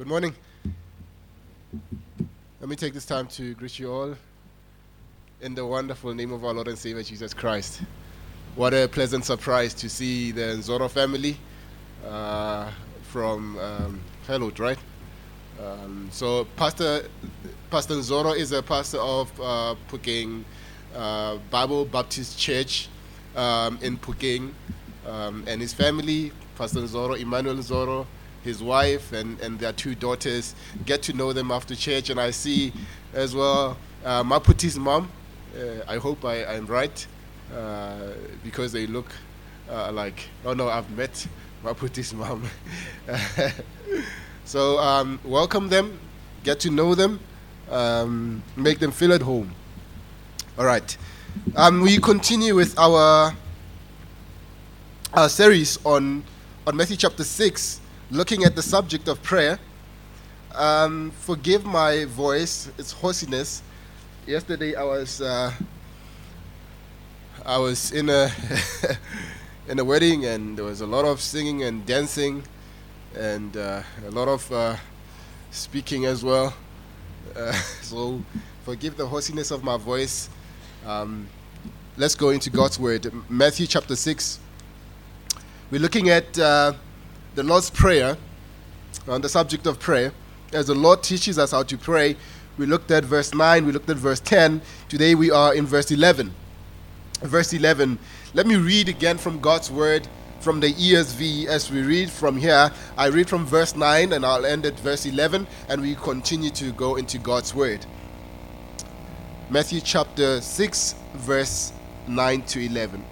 Good morning. Let me take this time to greet you all in the wonderful name of our Lord and Savior Jesus Christ. What a pleasant surprise to see the Nzoro family uh, from um, right? Um, so, Pastor Pastor Nzoro is a pastor of uh, Phokeng uh, Bible Baptist Church um, in Phokeng, um, and his family, Pastor Nzoro, Emmanuel Nzoro, his wife, and, and their two daughters. Get to know them after church, and I see as well uh, Maputi's mom. Uh, I hope I, I'm right uh, because they look uh, like. Oh no, I've met Maputi's mom. so um, welcome them, get to know them, um, make them feel at home. All right. Um, we continue with our, our series on, on Matthew chapter 6, looking at the subject of prayer. Um, forgive my voice, it's hoarseness. Yesterday I was uh, I was in a in a wedding and there was a lot of singing and dancing and uh, a lot of uh, speaking as well. Uh, so forgive the hoarseness of my voice. Um, let's go into God's word. Matthew chapter 6. We're looking at uh, the Lord's Prayer on the subject of prayer. As the Lord teaches us how to pray, we looked at verse 9, we looked at verse 10. Today we are in verse 11. Verse 11. Let me read again from God's word from the ESV as we read from here. I read from verse 9 and I'll end at verse 11 and we continue to go into God's word. Matthew chapter 6, verse 9 to 11.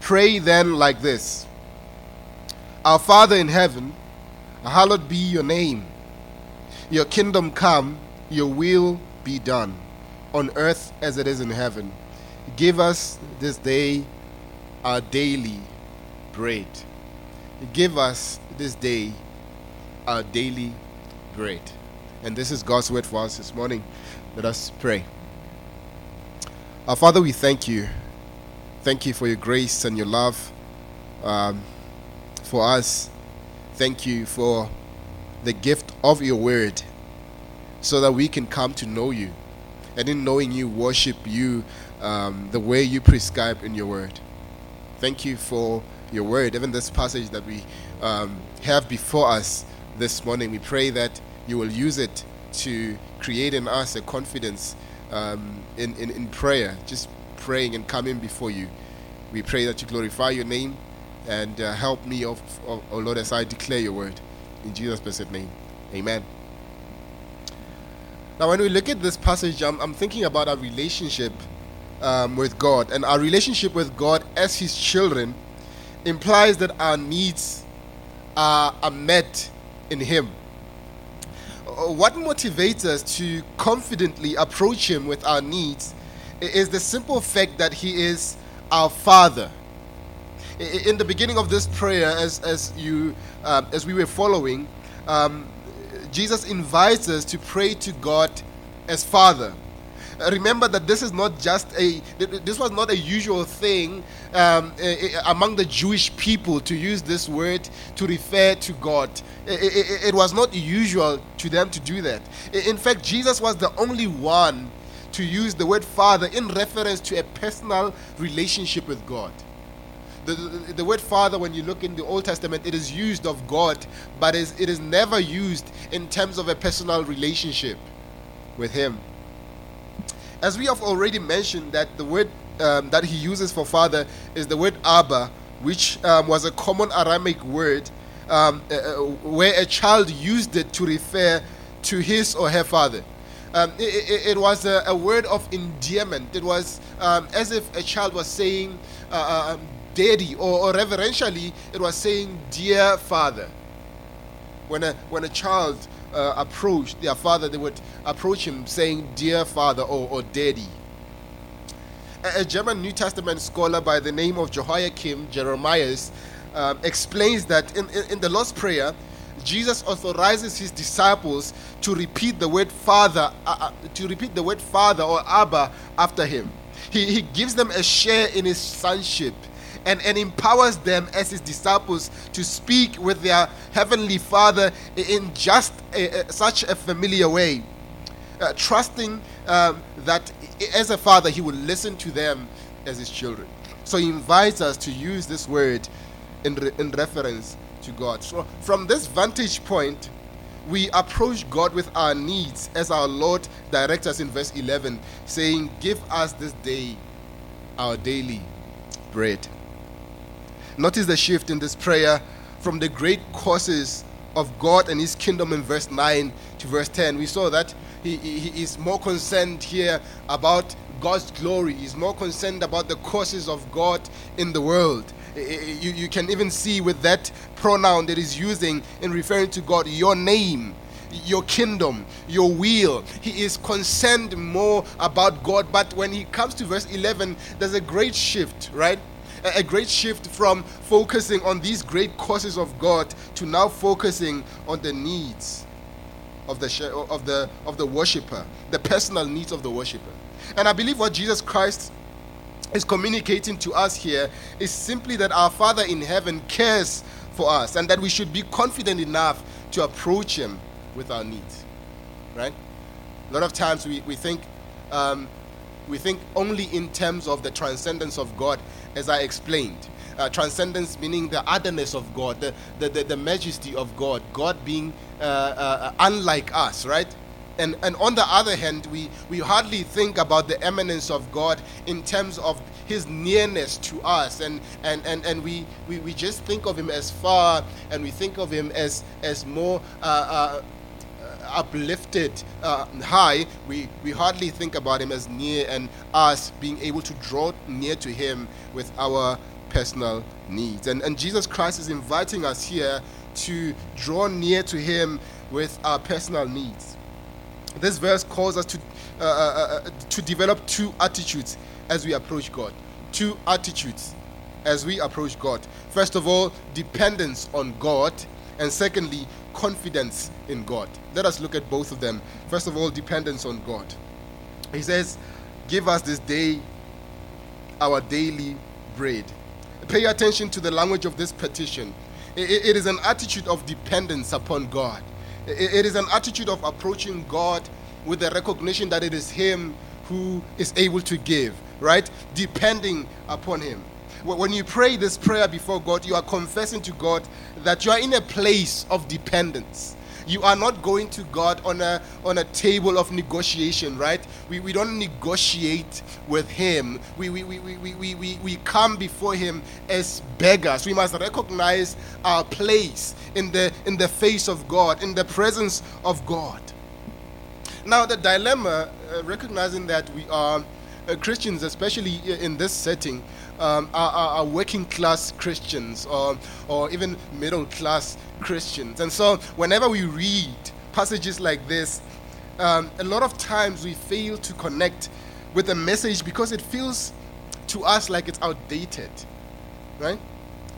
Pray then like this Our Father in heaven, hallowed be your name. Your kingdom come, your will be done, on earth as it is in heaven. Give us this day our daily bread. Give us this day our daily bread. And this is God's word for us this morning. Let us pray. Our Father, we thank you. Thank you for your grace and your love um, for us. Thank you for the gift of your word so that we can come to know you. And in knowing you, worship you um, the way you prescribe in your word. Thank you for your word. Even this passage that we um, have before us this morning, we pray that you will use it to create in us a confidence um, in, in, in prayer, just praying and coming before you. We pray that you glorify your name and uh, help me, oh Lord, as I declare your word. In Jesus' blessed name. Amen. Now, when we look at this passage, I'm, I'm thinking about our relationship um, with God. And our relationship with God as His children implies that our needs are, are met in Him. What motivates us to confidently approach Him with our needs is the simple fact that He is our Father. In the beginning of this prayer, as, as, you, um, as we were following, um, Jesus invites us to pray to God as Father. Uh, remember that this is not just a this was not a usual thing um, among the Jewish people to use this word to refer to God. It, it, it was not usual to them to do that. In fact, Jesus was the only one to use the word Father in reference to a personal relationship with God. The, the, the, word father when you look in the old testament it is used of god but is, it is never used in terms of a personal relationship with him as we have already mentioned, that the word um, that he uses for father is the word Abba, which um, was a common Aramaic word um, uh, where a child used it to refer to his or her father. Um, it, it, it, was a, a, word of endearment. It was um, as if a child was saying, uh, uh um, Daddy, or, or reverentially, it was saying, Dear Father. When a, when a child uh, approached their father, they would approach him saying, Dear father or, or daddy. A, a, German New Testament scholar by the name of Joachim Jeremias um, explains that in, in, in the Lord's Prayer, Jesus authorizes his disciples to repeat the word Father, uh, uh, to repeat the word Father or Abba after him. He, he gives them a share in his sonship and, and empowers them as his disciples to speak with their heavenly Father in just a, a, such a familiar way, uh, trusting um, that as a father he will listen to them as his children. So he invites us to use this word in, re- in reference to God. So from this vantage point, we approach God with our needs as our Lord directs us in verse 11, saying, Give us this day our daily bread. Notice the shift in this prayer from the great causes of God and His kingdom in verse 9 to verse 10. We saw that he, he, is more concerned here about God's glory, he's more concerned about the causes of God in the world. You, you can even see with that pronoun that he's using in referring to God, your name, your kingdom, your will. He is concerned more about God. But when he comes to verse 11, there's a great shift, right? A great shift from focusing on these great causes of God to now focusing on the needs of the of the of the worshiper, the personal needs of the worshiper. And I believe what Jesus Christ is communicating to us here is simply that our Father in heaven cares for us and that we should be confident enough to approach Him with our needs. Right? A lot of times we, we think um, we think only in terms of the transcendence of God, as I explained. Uh, transcendence meaning the otherness of God, the, the, the, the majesty of God, God being uh, uh, unlike us, right? And, and on the other hand, we, we hardly think about the immanence of God in terms of his nearness to us. And, and, and, and we, we, we just think of him as far and we think of him as, as more uh, uh, uplifted uh, high. We, we hardly think about him as near and us being able to draw near to him with our personal needs. And, and Jesus Christ is inviting us here to draw near to him with our personal needs. This verse calls us to, uh, uh, uh, to develop two attitudes as we approach God. Two attitudes as we approach God. First of all, dependence on God, and secondly, confidence in God. Let us look at both of them. First of all, dependence on God. He says, Give us this day our daily bread. Pay attention to the language of this petition. it is an attitude of dependence upon God. It is an attitude of approaching God with the recognition that it is Him who is able to give, right? Depending upon Him. When you pray this prayer before God, you are confessing to God that you are in a place of dependence. You are not going to God on a on a table of negotiation, right? We, we don't negotiate with Him. We, we, we, we, we, we, we come before Him as beggars. We must recognize our place in the in the face of God, in the presence of God. Now the dilemma, uh, recognizing that we are uh, Christians, especially in this setting, um, are, are, are, working class Christians or, or even middle class Christians. And so, whenever we read passages like this, um, a lot of times we fail to connect with the message because it feels to us like it's outdated, right?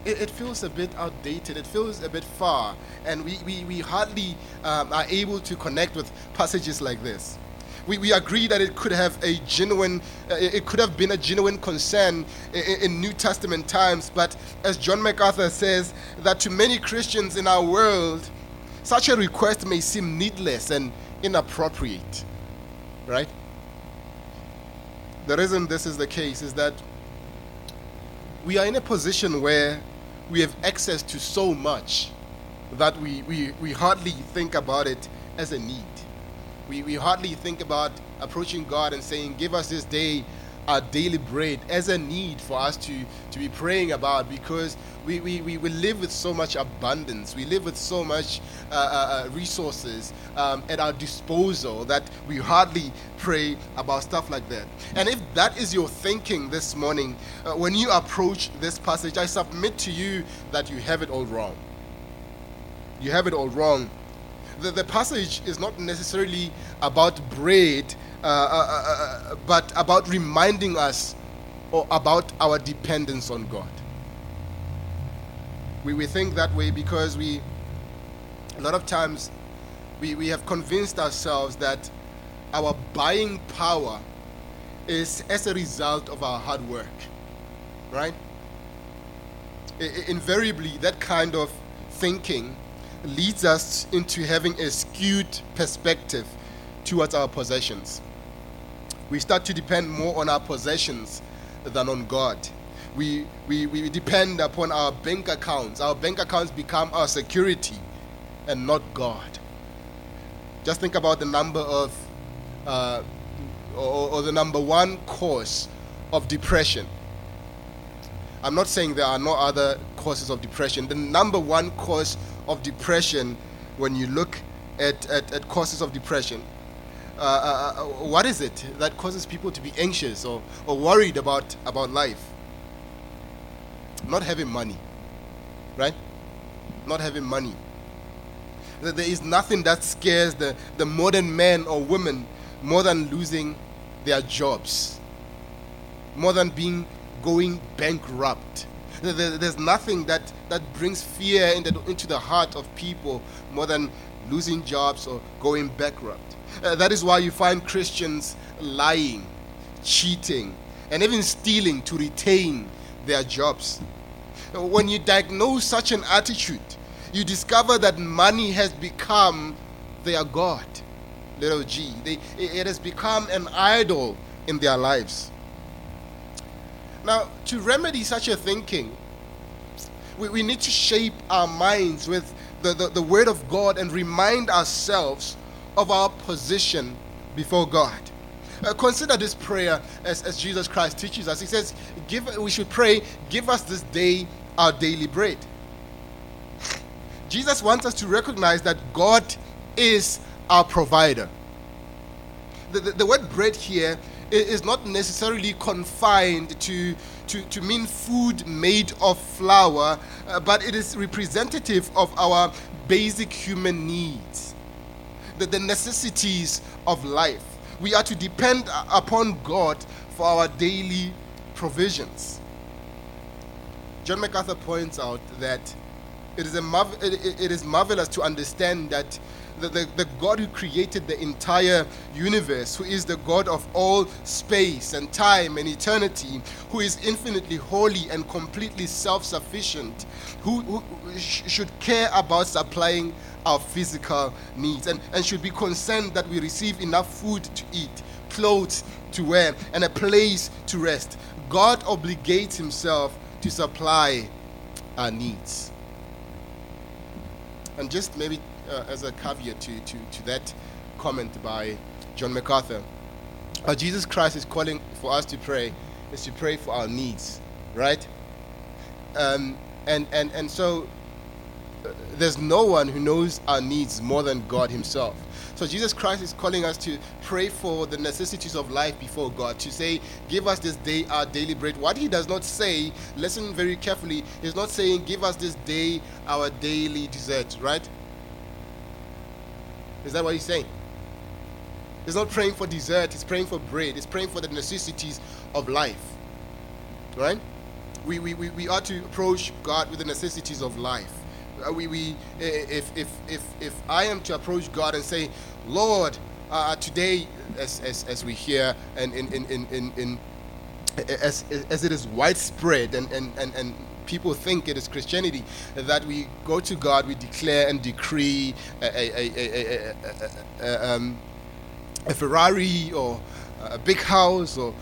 It, feels a bit outdated, it feels a bit far, and we, we, we hardly um, are able to connect with passages like this we, we agree that it could have a genuine, uh, it could have been a genuine concern in, in New Testament times. But as John MacArthur says, that to many Christians in our world, such a request may seem needless and inappropriate. Right? The reason this is the case is that we are in a position where we have access to so much that we, we, we hardly think about it as a need we, we hardly think about approaching God and saying, Give us this day our daily bread as a need for us to, to be praying about because we, we, we, we live with so much abundance. We live with so much uh, uh, uh, resources um, at our disposal that we hardly pray about stuff like that. And if that is your thinking this morning, uh, when you approach this passage, I submit to you that you have it all wrong. You have it all wrong the, the passage is not necessarily about bread, uh, uh, uh, uh, but about reminding us or about our dependence on God. We, we think that way because we, a lot of times, we, we have convinced ourselves that our buying power is as a result of our hard work, right? invariably, that kind of thinking leads us into having a skewed perspective towards our possessions. We start to depend more on our possessions than on God. We, we, we depend upon our bank accounts. Our bank accounts become our security and not God. Just think about the number of, uh, or, or the number one cause of depression. I'm not saying there are no other causes of depression. The number one cause of depression, when you look at, at, at causes of depression, uh, uh, uh, what is it that causes people to be anxious or, or worried about, about life? Not having money, right? Not having money. There is nothing that scares the, the modern man or woman more than losing their jobs, more than being going bankrupt. There's nothing that, that brings fear into, the heart of people more than losing jobs or going bankrupt. Uh, that is why you find Christians lying, cheating, and even stealing to retain their jobs. When you diagnose such an attitude, you discover that money has become their God, little g. They, it has become an idol in their lives. Now, to remedy such a thinking, we, we need to shape our minds with the, the, the Word of God and remind ourselves of our position before God. Uh, consider this prayer as, as Jesus Christ teaches us. He says, give, We should pray, Give us this day our daily bread. Jesus wants us to recognize that God is our provider. The, the, the word bread here is not necessarily confined to, to, to mean food made of flour, uh, but it is representative of our basic human needs, the, the necessities of life. We are to depend upon God for our daily provisions. John MacArthur points out that it is, a marv- it, it is marvelous to understand that the, the, the God who created the entire universe, who is the God of all space and time and eternity, who is infinitely holy and completely self sufficient, who, who sh- should care about supplying our physical needs and, and should be concerned that we receive enough food to eat, clothes to wear, and a place to rest. God obligates himself to supply our needs. And just maybe uh, as a caveat to, to, to that comment by John MacArthur. Uh, Jesus Christ is calling for us to pray, is to pray for our needs, right? Um, and, and, and so uh, there's no one who knows our needs more than God Himself. So Jesus Christ is calling us to pray for the necessities of life before God, to say, Give us this day our daily bread. What He does not say, listen very carefully, He's not saying, Give us this day our daily dessert, right? Is that what he's saying? He's not praying for dessert, he's praying for bread, he's praying for the necessities of life. Right? We, we, we, we ought to approach God with the necessities of life. Uh, we, we, eh, eh, if, if, if, if I am to approach God and say, Lord, uh, uh today, as, as, as we hear and in, in, in, in, in eh, as, as it is widespread and, and, and, and people think it is Christianity that we go to God, we declare and decree a, a, a, a um, Ferrari or a big house or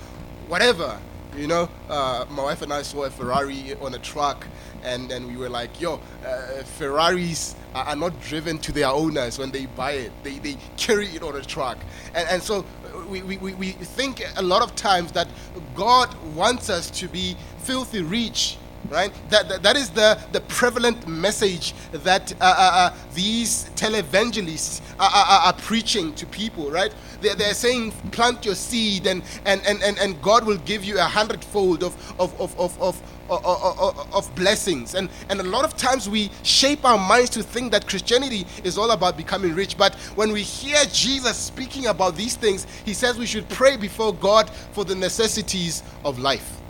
whatever. You know, uh, my wife and I saw a Ferrari on a truck, and then we were like, yo, uh, Ferraris are, are, not driven to their owners when they buy it, they, they carry it on a truck. And, and so we, we, we think a lot of times that God wants us to be filthy rich right that, that, that is the, the prevalent message that uh, uh, uh, these televangelists are, are, are, preaching to people right they're, they're saying plant your seed and, and, and, and, and god will give you a hundredfold of, of, of, of, of of, of, blessings. And, and a lot of times we shape our minds to think that Christianity is all about becoming rich. But when we hear Jesus speaking about these things, he says we should pray before God for the necessities of life.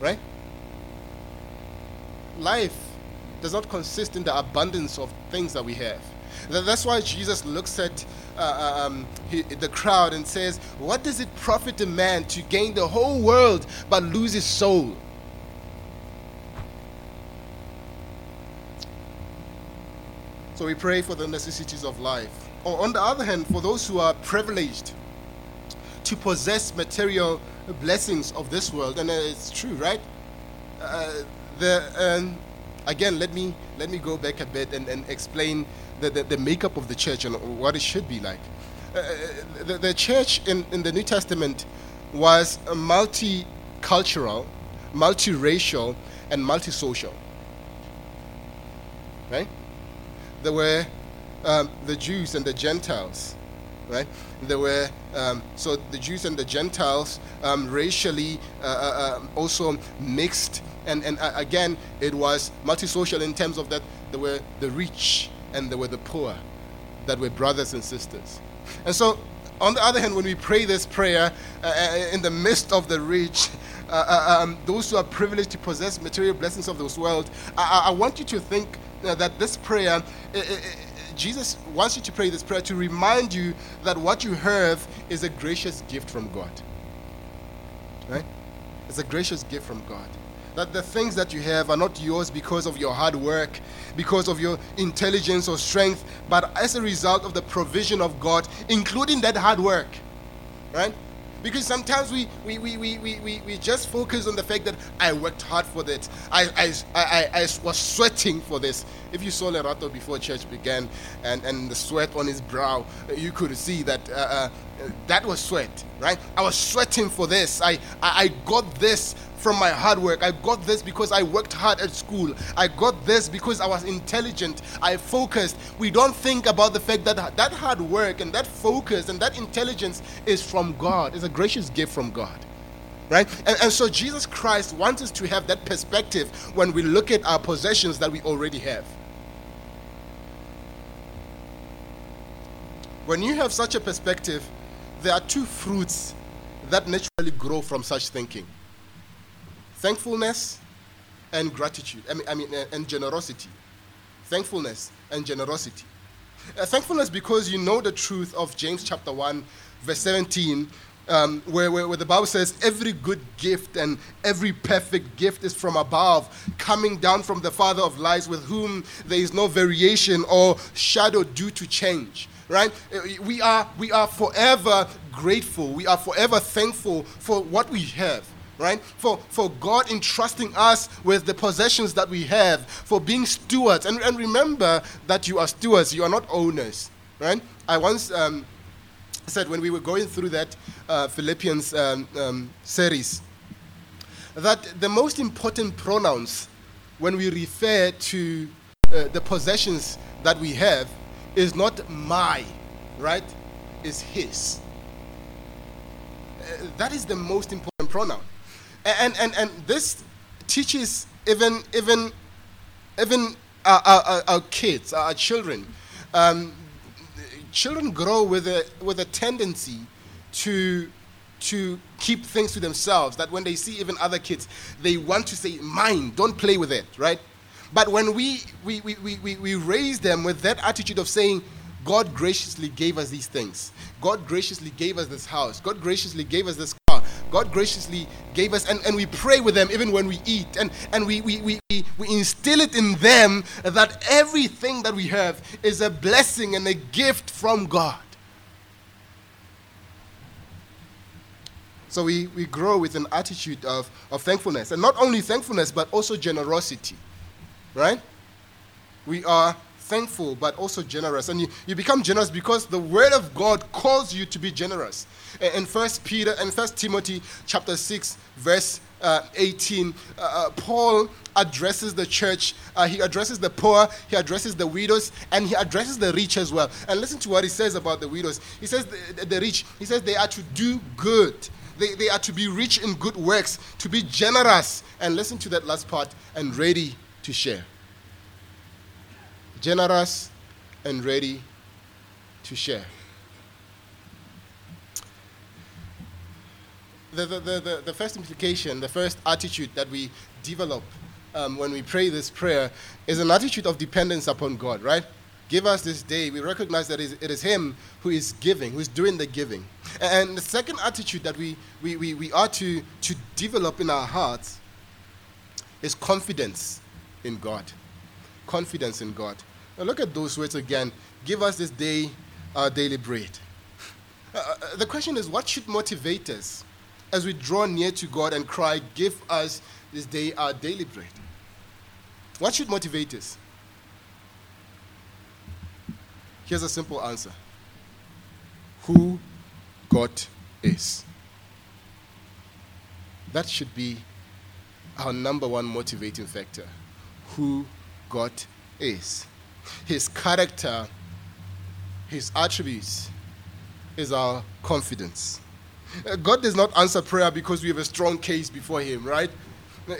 Right? life does not consist in the abundance of things that we have. That's why Jesus looks at uh, uh, um, he, the crowd and says, What does it profit a man to gain the whole world but lose his soul? So we pray for the necessities of life. Or on the other hand, for those who are privileged to possess material blessings of this world, and uh, it's true, right? Uh, the um, again, let me let me go back a bit and, and explain the, the, the makeup of the church and what it should be like. Uh, the, the church in, in the New Testament was multicultural, multiracial, and multisocial. Right? There were um, the Jews and the Gentiles. Right? There were um, so the Jews and the Gentiles um, racially uh, uh, um, also mixed, and and uh, again it was multisocial in terms of that there were the rich and there were the poor, that were brothers and sisters. And so, on the other hand, when we pray this prayer uh, uh in the midst of the rich, uh, uh, um, those who are privileged to possess material blessings of this world, I, I want you to think uh, that this prayer, Jesus wants you to pray this prayer to remind you that what you have is a gracious gift from God. Right? It's a gracious gift from God that the things that you have are not yours because of your hard work, because of your intelligence or strength, but as a result of the provision of God, including that hard work. Right? Because sometimes we, we, we, we, we, we just focus on the fact that I worked hard for that. I, I, I, I was sweating for this. If you saw Lerato before church began and, and the sweat on his brow, you could see that uh, uh, that was sweat, right? I was sweating for this. I, I, I got this from my hard work. I got this because I worked hard at school. I got this because I was intelligent. I focused. We don't think about the fact that that hard work and that focus and that intelligence is from God. It's a gracious gift from God. Right? And, and so Jesus Christ wants us to have that perspective when we look at our possessions that we already have. When you have such a perspective, there are two fruits that naturally grow from such thinking thankfulness and gratitude. I mean, I mean and generosity. Thankfulness and generosity. Uh, thankfulness because you know the truth of James chapter 1, verse 17, um, where, where, where, the Bible says, Every good gift and every perfect gift is from above, coming down from the Father of lights, with whom there is no variation or shadow due to change. Right? Uh, we are, we are forever grateful. We are forever thankful for what we have right? For, for God entrusting us with the possessions that we have, for being stewards. And, and remember that you are stewards, you are not owners, right? I once um, said when we were going through that uh, Philippians um, um, series that the most important pronouns when we refer to uh, the possessions that we have is not my, right? Is his. Uh, that is the most important pronoun and and and this teaches even even even our, our, our kids, our children. Um, children grow with a with a tendency to to keep things to themselves. That when they see even other kids, they want to say, "Mine, don't play with it," right? But when we we, we, we, we raise them with that attitude of saying, God graciously gave us these things. God graciously gave us this house. God graciously gave us this God graciously gave us, and, and we pray with them even when we eat. And, and we, we, we, we instill it in them that everything that we have is a blessing and a gift from God. So we, we grow with an attitude of, of thankfulness. And not only thankfulness, but also generosity. Right? We are thankful but also generous. And you, you become generous because the word of God calls you to be generous. In First Peter and First Timothy chapter 6, verse uh, 18, uh, uh, Paul addresses the church. Uh, he addresses the poor, he addresses the widows, and he addresses the rich as well. And listen to what he says about the widows. He says the, the rich, he says they are to do good. They, they are to be rich in good works, to be generous. And listen to that last part and ready to share generous, and ready to share. The, the, the, the, first implication, the first attitude that we develop um, when we pray this prayer is an attitude of dependence upon God, right? Give us this day. We recognize that it is Him who is giving, who is doing the giving. And the second attitude that we, we, we, we are to, to develop in our hearts is confidence in God. Confidence in God. Now look at those words again. Give us this day our daily bread. Uh, uh, the question is, what should motivate us as we draw near to God and cry, Give us this day our daily bread? What should motivate us? Here's a simple answer Who God is. That should be our number one motivating factor. Who God is. His character, His attributes is our confidence. Uh, God does not answer prayer because we have a strong case before Him, right?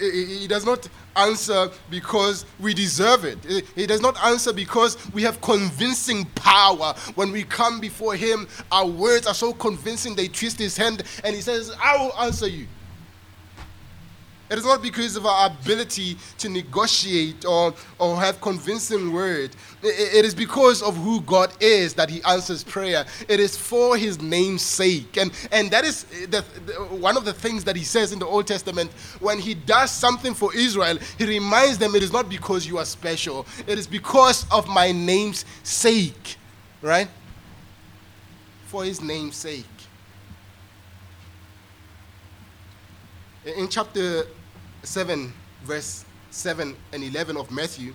He does not answer because we deserve it. He does not answer because we have convincing power. When we come before Him, our words are so convincing they twist His hand and He says, I will answer you. It is not because of our ability to negotiate or, or have convincing word. It is because of who God is that He answers prayer. It is for His name's sake. And, and that is the, the, one of the things that He says in the Old Testament. When He does something for Israel, He reminds them it is not because you are special, it is because of my name's sake. Right? For His name's sake. In chapter 7, verse 7 and 11 of Matthew,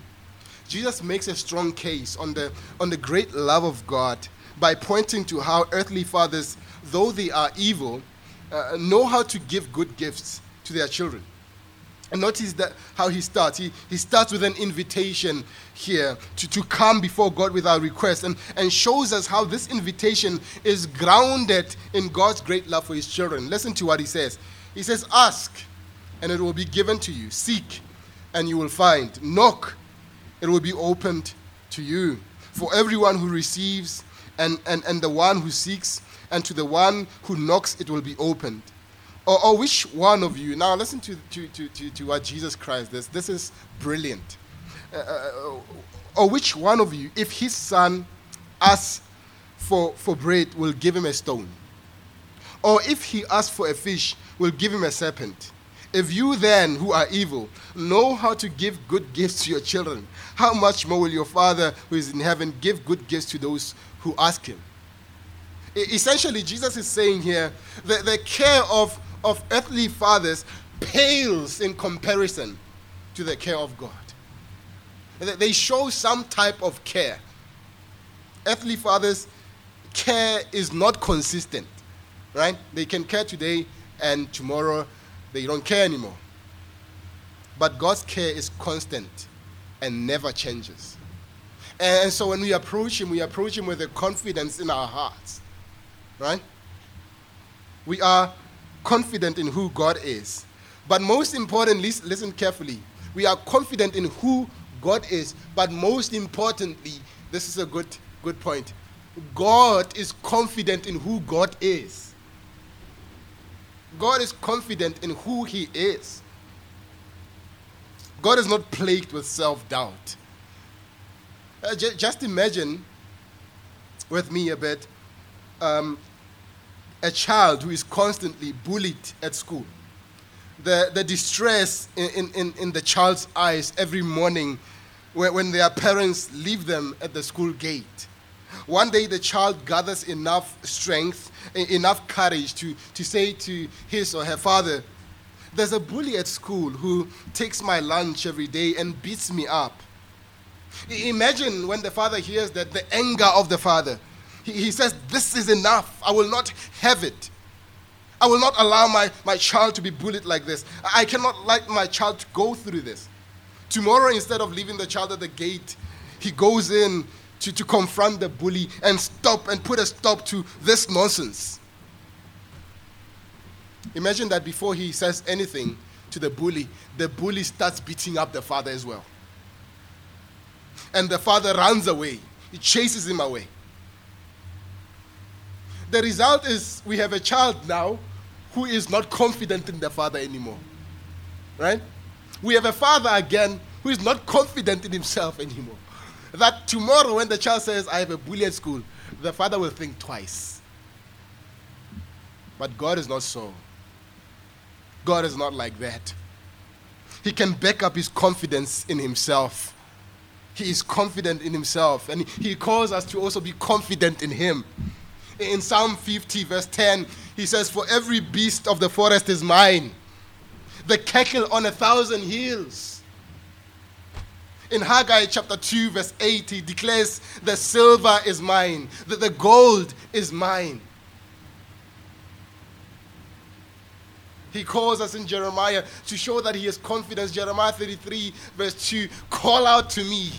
Jesus makes a strong case on the, on the great love of God by pointing to how earthly fathers, though they are evil, uh, know how to give good gifts to their children. And notice that how he starts. He, he starts with an invitation here to, to come before God with our request and, and shows us how this invitation is grounded in God's great love for his children. Listen to what he says. He says, Ask and it will be given to you. Seek, and you will find. Knock, it will be opened to you. For everyone who receives, and, and, and the one who seeks, and to the one who knocks, it will be opened. Or, or which one of you, now listen to, to, to, to, to what Jesus Christ does. This is brilliant. Uh, uh, or which one of you, if his son asks for, for bread, will give him a stone? Or if he asks for a fish, will give him a serpent? If you then, who are evil, know how to give good gifts to your children, how much more will your Father who is in heaven give good gifts to those who ask him? Essentially, Jesus is saying here that the care of, of earthly fathers pales in comparison to the care of God. They show some type of care. Earthly fathers' care is not consistent, right? They can care today and tomorrow they don't care anymore. But God's care is constant and never changes. And so when we approach Him, we approach Him with a confidence in our hearts. Right? We are confident in who God is. But most importantly, listen carefully. We are confident in who God is. But most importantly, this is a good, good point. God is confident in who God is. God is confident in who He is. God is not plagued with self doubt. Uh, j- just imagine with me a bit um, a child who is constantly bullied at school. The, the distress in, in, in the child's eyes every morning when their parents leave them at the school gate one day the child gathers enough strength, enough courage to, to say to his or her father, There's a bully at school who takes my lunch every day and beats me up. Imagine when the father hears that, the anger of the father. He, says, This is enough. I will not have it. I will not allow my, my child to be bullied like this. I cannot let my child go through this. Tomorrow, instead of leaving the child at the gate, he goes in, to, to confront the bully and stop and put a stop to this nonsense. Imagine that before he says anything to the bully, the bully starts beating up the father as well. And the father runs away, he chases him away. The result is we have a child now who is not confident in the father anymore. Right? We have a father again who is not confident in himself anymore that tomorrow when the child says, I have a bully at school, the father will think twice. But God is not so. God is not like that. He can back up his confidence in himself He is confident in himself, and he calls us to also be confident in him. In Psalm 50, verse 10, he says, For every beast of the forest is mine, the cattle on a thousand hills. In Haggai chapter 2, verse 8, he declares, The silver is mine, that the gold is mine. He calls us in Jeremiah to show that he has confidence. Jeremiah 33, verse 2 Call out to me.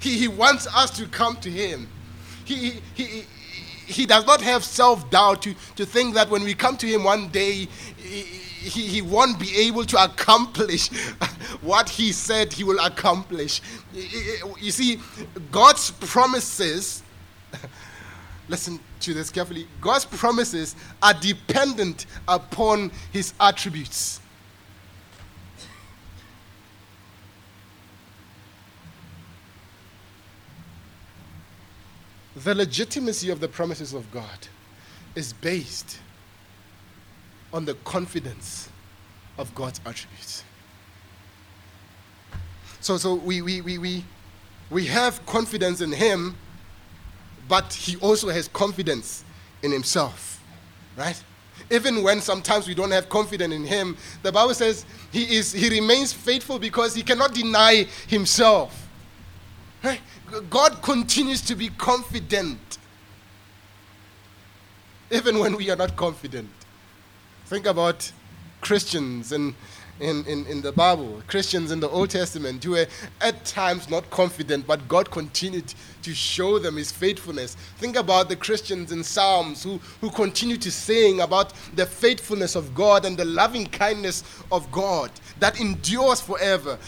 He, he wants us to come to him. He, he, he, he does not have self doubt to, to think that when we come to him one day, he, he, he won't be able to accomplish what he said he will accomplish. You see, God's promises, listen to this carefully, God's promises are dependent upon his attributes. The legitimacy of the promises of God is based on the confidence of God's attributes. So, so we, we, we, we, we have confidence in Him, but He also has confidence in Himself, right? Even when sometimes we don't have confidence in Him, the Bible says He, is, he remains faithful because He cannot deny Himself. Right? God continues to be confident, even when we are not confident. Think about Christians in, in, in, in, the Bible, Christians in the Old Testament who were at times not confident, but God continued to show them his faithfulness. Think about the Christians in Psalms who, who continue to sing about the faithfulness of God and the loving kindness of God that endures forever.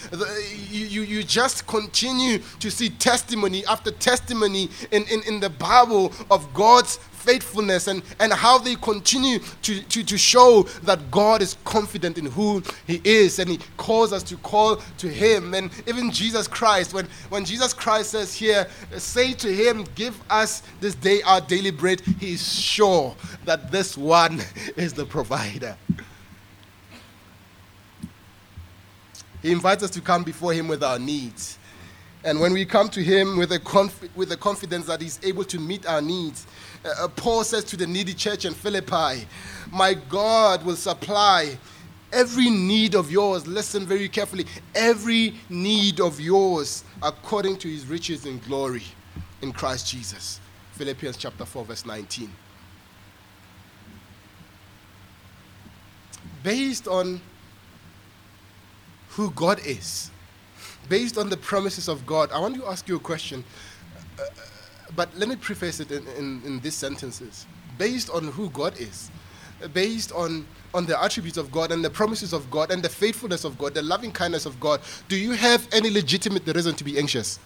You, you, you just continue to see testimony after testimony in, in, in the Bible of God's faithfulness and, and how they continue to, to, to show that God is confident in who He is and He calls us to call to Him. And even Jesus Christ, when, when Jesus Christ says here, say to Him, Give us this day our daily bread, He is sure that this one is the provider. He invites us to come before Him with our needs. And when we come to Him with a, conf- with a confidence that He's able to meet our needs, uh, Paul says to the needy church in Philippi, My God will supply every need of yours. Listen very carefully. Every need of yours according to His riches in glory in Christ Jesus. Philippians chapter 4, verse 19. Based on who God is, based on the promises of God, I want to ask you a question. Uh, but let me preface it in, in, in these sentences. Based on who God is, based on, on the attributes of God and the promises of God and the faithfulness of God, the loving kindness of God, do you have any legitimate reason to be anxious?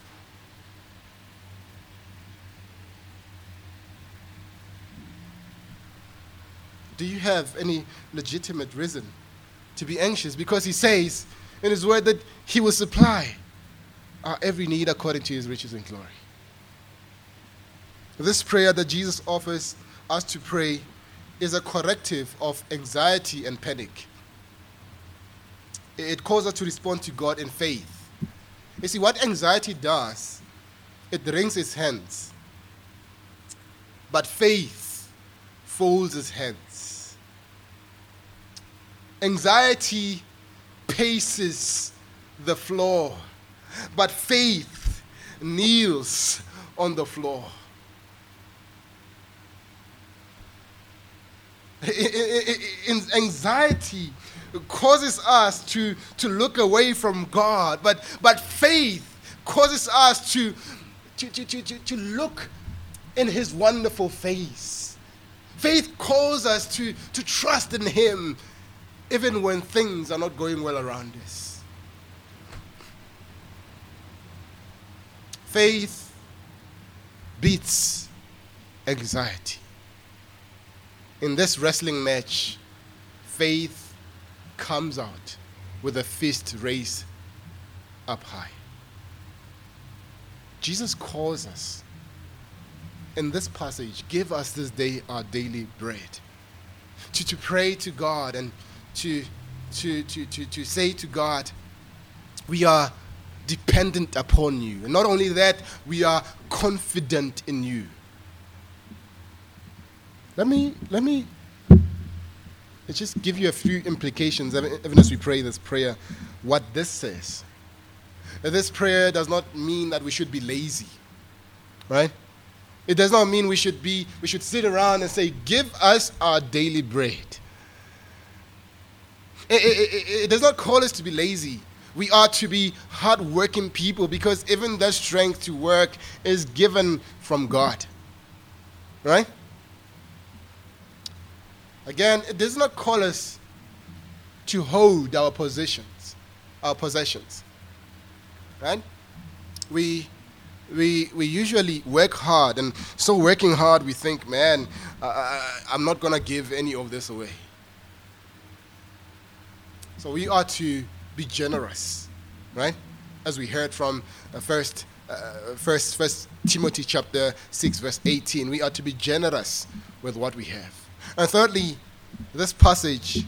Do you have any legitimate reason to be anxious? Because he says in his word that he will supply our every need according to his riches and glory. This prayer that Jesus offers us to pray is a corrective of anxiety and panic. It calls us to respond to God in faith. You see, what anxiety does, it wrings its hands. But faith folds its hands. Anxiety paces the floor, but faith kneels on the floor. anxiety causes us to, to look away from God, but, but faith causes us to, to, to, to, to look in His wonderful face. Faith calls us to, to trust in Him even when things are not going well around us. Faith beats anxiety in this wrestling match, faith comes out with a fist raised up high. Jesus calls us in this passage, give us this day our daily bread. To, to pray to God and to, to, to, to, to say to God, we are dependent upon you. And not only that, we are confident in you. Let me let me let's just give you a few implications, even as we pray this prayer, what this says. This prayer does not mean that we should be lazy, right? It does not mean we should be we should sit around and say, "Give us our daily bread." It, it, it, does not call us to be lazy. We are to be hardworking people because even the strength to work is given from God, right? Again, it does not call us to hold our positions, our possessions. Right? We we we usually work hard, and so working hard, we think, man, uh, I'm not gonna give any of this away. So we are to be generous, right? As we heard from uh, first, uh, first, first Timothy chapter six, verse 18, we are to be generous with what we have. And thirdly, this passage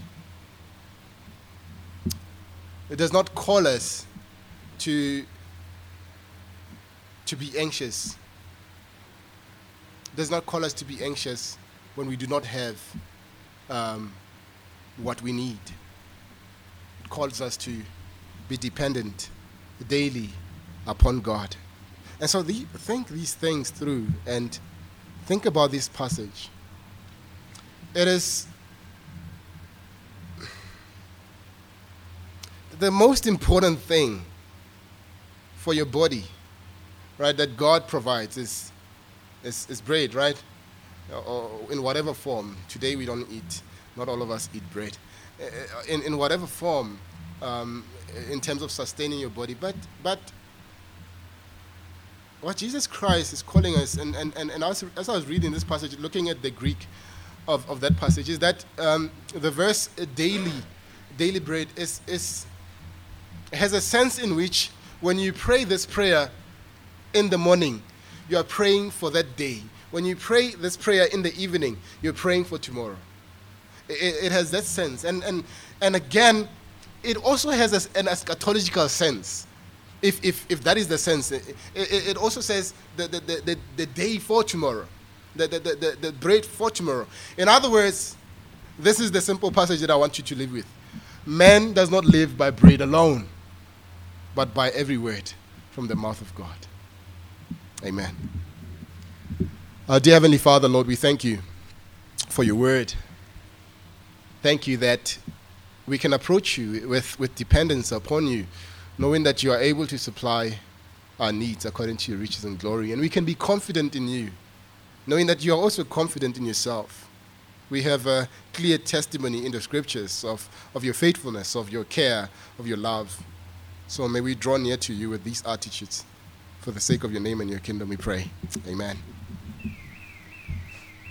it does not call us to, to be anxious. It does not call us to be anxious when we do not have um, what we need. Calls us to be dependent daily upon God. And so the, think these things through and think about this passage. It is the most important thing for your body, right, that God provides is, is, is bread, right? Or in whatever form. Today we don't eat, not all of us eat bread. Uh, in, in whatever form, um, in terms of sustaining your body. But, but what Jesus Christ is calling us, and, and, and, and as, as I was reading this passage, looking at the Greek, of, of that passage is that um, the verse uh, daily, daily bread is, is, has a sense in which when you pray this prayer in the morning, you are praying for that day. When you pray this prayer in the evening, you're praying for tomorrow. It, it has that sense. And, and, and again, it also has an eschatological sense. If, if, if that is the sense, it, it, it also says the, the, the, the day for tomorrow the, the, the, the, bread for tomorrow. In other words, this is the simple passage that I want you to live with. Man does not live by bread alone, but by every word from the mouth of God. Amen. Our dear Heavenly Father, Lord, we thank you for your word. Thank you that we can approach you with, with dependence upon you, knowing that you are able to supply our needs according to your riches and glory. And we can be confident in you knowing that you are also confident in yourself. We have a clear testimony in the scriptures of, of your faithfulness, of your care, of your love. So may we draw near to you with these attitudes. For the sake of your name and your kingdom, we pray. Amen.